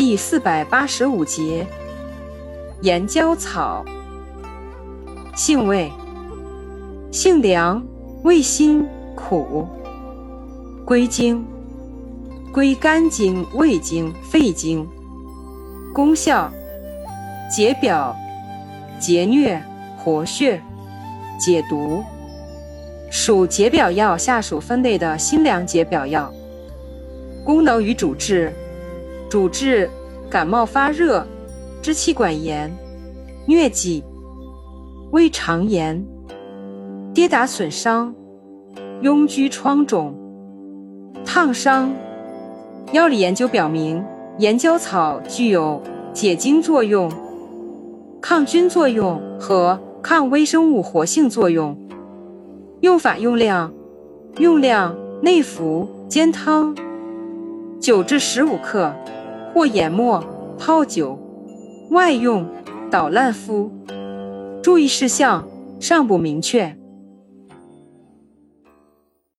第四百八十五节，岩椒草，性味，性凉，味辛苦，归经，归肝经、胃经、肺经。功效，解表、解疟、活血、解毒。属解表药下属分类的辛凉解表药。功能与主治：主治感冒发热、支气管炎、疟疾、胃肠炎、跌打损伤、痈疽疮肿、烫伤。药理研究表明，岩椒草具有解痉作用、抗菌作用和抗微生物活性作用。用法用量：用量内服煎汤，九至十五克，或研末泡酒；外用捣烂敷。注意事项尚不明确。